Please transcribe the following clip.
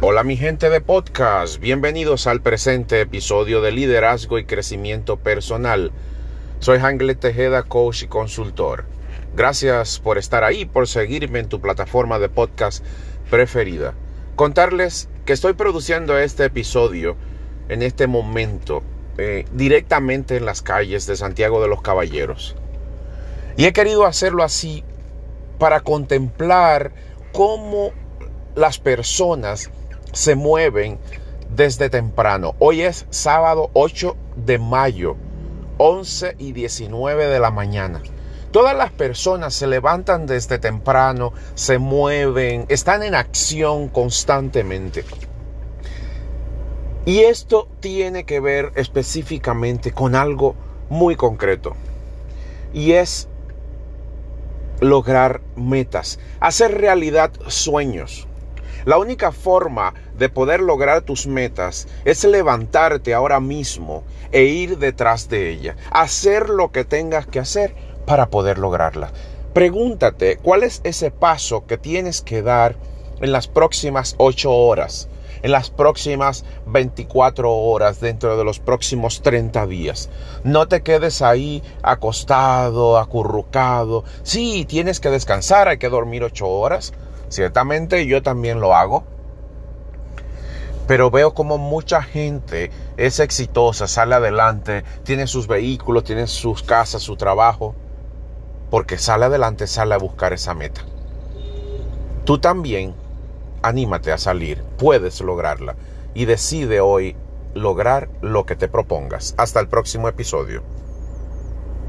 Hola mi gente de podcast, bienvenidos al presente episodio de Liderazgo y Crecimiento Personal. Soy Hangle Tejeda, coach y consultor. Gracias por estar ahí, por seguirme en tu plataforma de podcast preferida. Contarles que estoy produciendo este episodio en este momento eh, directamente en las calles de Santiago de los Caballeros. Y he querido hacerlo así para contemplar cómo las personas se mueven desde temprano. Hoy es sábado 8 de mayo, 11 y 19 de la mañana. Todas las personas se levantan desde temprano, se mueven, están en acción constantemente. Y esto tiene que ver específicamente con algo muy concreto. Y es lograr metas, hacer realidad sueños. La única forma de poder lograr tus metas es levantarte ahora mismo e ir detrás de ella, hacer lo que tengas que hacer para poder lograrla. Pregúntate cuál es ese paso que tienes que dar en las próximas ocho horas, en las próximas 24 horas, dentro de los próximos 30 días. No te quedes ahí acostado, acurrucado. Sí, tienes que descansar, hay que dormir ocho horas Ciertamente yo también lo hago. Pero veo como mucha gente es exitosa, sale adelante, tiene sus vehículos, tiene sus casas, su trabajo. Porque sale adelante, sale a buscar esa meta. Tú también anímate a salir, puedes lograrla. Y decide hoy lograr lo que te propongas. Hasta el próximo episodio.